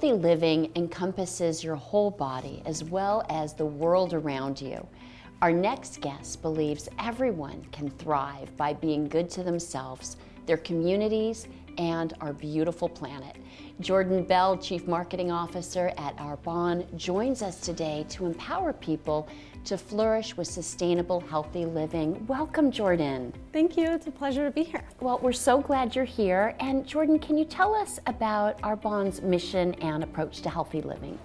Healthy living encompasses your whole body as well as the world around you. Our next guest believes everyone can thrive by being good to themselves, their communities, and our beautiful planet. Jordan Bell, Chief Marketing Officer at Arbonne, joins us today to empower people to flourish with sustainable, healthy living. Welcome, Jordan. Thank you. It's a pleasure to be here. Well, we're so glad you're here. And Jordan, can you tell us about Arbonne's mission and approach to healthy living?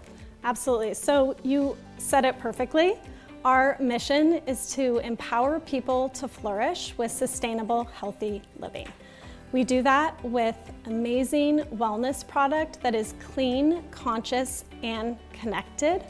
Absolutely. So you said it perfectly. Our mission is to empower people to flourish with sustainable, healthy living. We do that with amazing wellness product that is clean, conscious, and connected.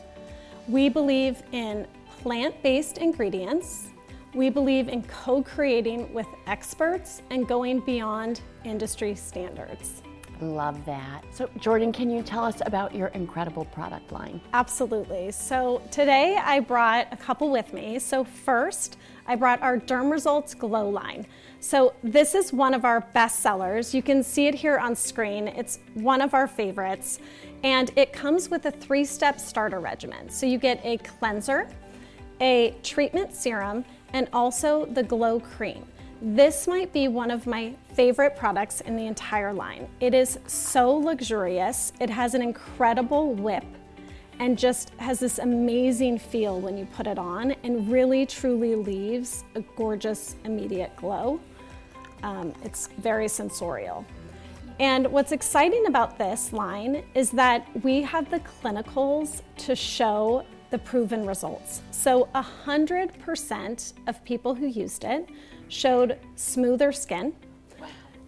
We believe in plant-based ingredients. We believe in co-creating with experts and going beyond industry standards. Love that. So, Jordan, can you tell us about your incredible product line? Absolutely. So, today I brought a couple with me. So, first, I brought our Derm Results Glow line. So, this is one of our best sellers. You can see it here on screen. It's one of our favorites, and it comes with a three step starter regimen. So, you get a cleanser, a treatment serum, and also the Glow Cream. This might be one of my favorite products in the entire line. It is so luxurious. It has an incredible whip and just has this amazing feel when you put it on and really truly leaves a gorgeous immediate glow. Um, it's very sensorial. And what's exciting about this line is that we have the clinicals to show the proven results. So 100% of people who used it showed smoother skin.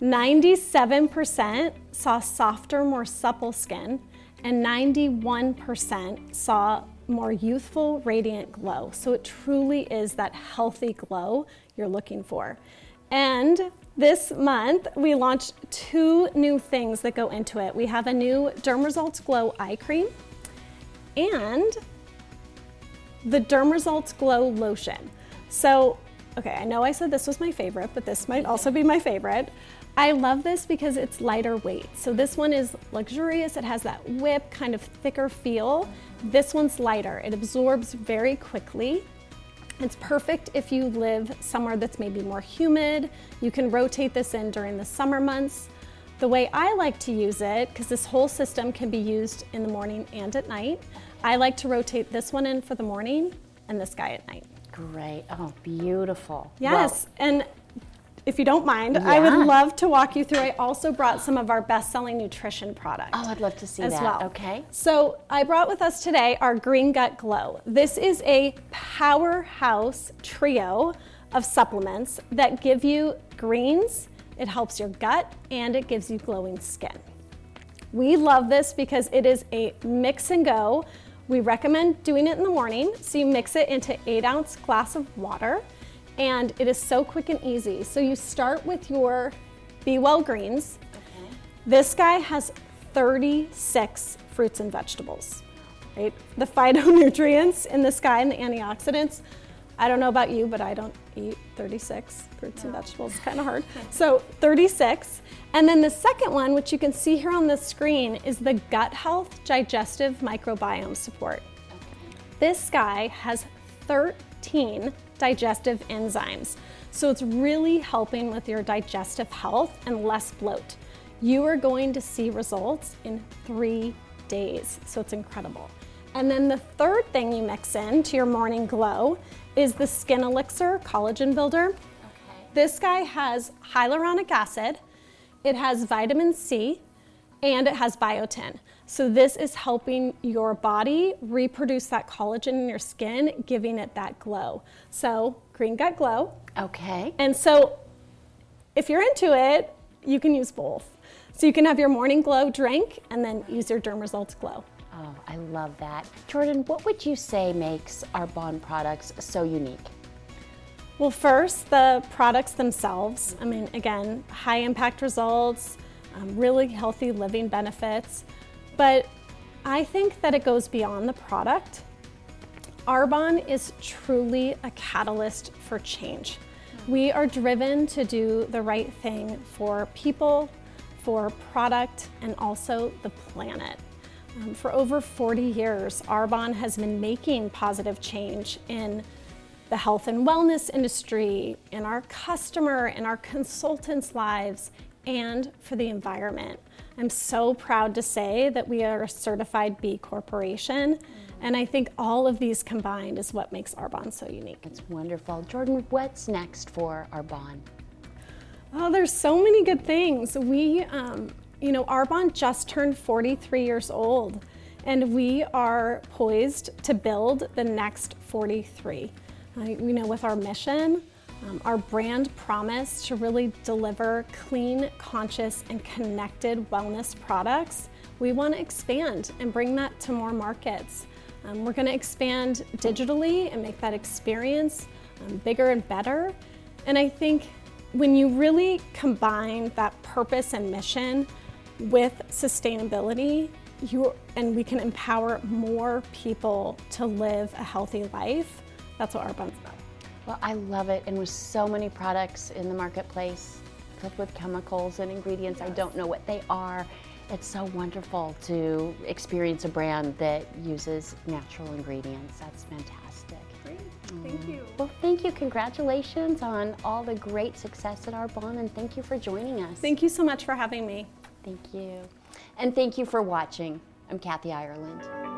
97% saw softer, more supple skin, and 91% saw more youthful, radiant glow. So it truly is that healthy glow you're looking for. And this month, we launched two new things that go into it. We have a new Derm Results Glow Eye Cream and the Derm Results Glow Lotion. So Okay, I know I said this was my favorite, but this might also be my favorite. I love this because it's lighter weight. So this one is luxurious. It has that whip kind of thicker feel. This one's lighter. It absorbs very quickly. It's perfect if you live somewhere that's maybe more humid. You can rotate this in during the summer months. The way I like to use it, because this whole system can be used in the morning and at night, I like to rotate this one in for the morning and this guy at night. Great. Oh, beautiful. Yes. Well, and if you don't mind, yeah. I would love to walk you through. I also brought some of our best selling nutrition products. Oh, I'd love to see as that. Well. Okay. So I brought with us today our Green Gut Glow. This is a powerhouse trio of supplements that give you greens, it helps your gut, and it gives you glowing skin. We love this because it is a mix and go we recommend doing it in the morning. So you mix it into eight ounce glass of water and it is so quick and easy. So you start with your Be Well greens. Okay. This guy has 36 fruits and vegetables, right? The phytonutrients in this guy and the antioxidants I don't know about you, but I don't eat 36 fruits no. and vegetables. It's kind of hard. So 36. And then the second one, which you can see here on the screen, is the gut health digestive microbiome support. This guy has 13 digestive enzymes. So it's really helping with your digestive health and less bloat. You are going to see results in three days. So it's incredible. And then the third thing you mix in to your morning glow is the Skin Elixir Collagen Builder. Okay. This guy has hyaluronic acid, it has vitamin C, and it has biotin. So this is helping your body reproduce that collagen in your skin, giving it that glow. So Green Gut Glow. Okay. And so if you're into it, you can use both. So you can have your morning glow drink and then use your Derm Results Glow. Oh, I love that. Jordan, what would you say makes Arbonne products so unique? Well, first, the products themselves. I mean, again, high impact results, um, really healthy living benefits. But I think that it goes beyond the product. Arbonne is truly a catalyst for change. We are driven to do the right thing for people, for product, and also the planet. Um, for over 40 years, Arbonne has been making positive change in the health and wellness industry, in our customer and our consultants' lives, and for the environment. I'm so proud to say that we are a certified B Corporation. And I think all of these combined is what makes Arbonne so unique. It's wonderful. Jordan, what's next for Arbonne? Oh, there's so many good things. We, um, you know, Arbonne just turned 43 years old, and we are poised to build the next 43. Uh, you know, with our mission, um, our brand promise to really deliver clean, conscious, and connected wellness products, we want to expand and bring that to more markets. Um, we're going to expand digitally and make that experience um, bigger and better. And I think when you really combine that purpose and mission with sustainability, you and we can empower more people to live a healthy life. That's what Arbonne's about. Well, I love it. And with so many products in the marketplace filled with chemicals and ingredients, yes. I don't know what they are. It's so wonderful to experience a brand that uses natural ingredients. That's fantastic. Great. Thank mm. you. Well, thank you. Congratulations on all the great success at Arbonne, and thank you for joining us. Thank you so much for having me. Thank you. And thank you for watching. I'm Kathy Ireland.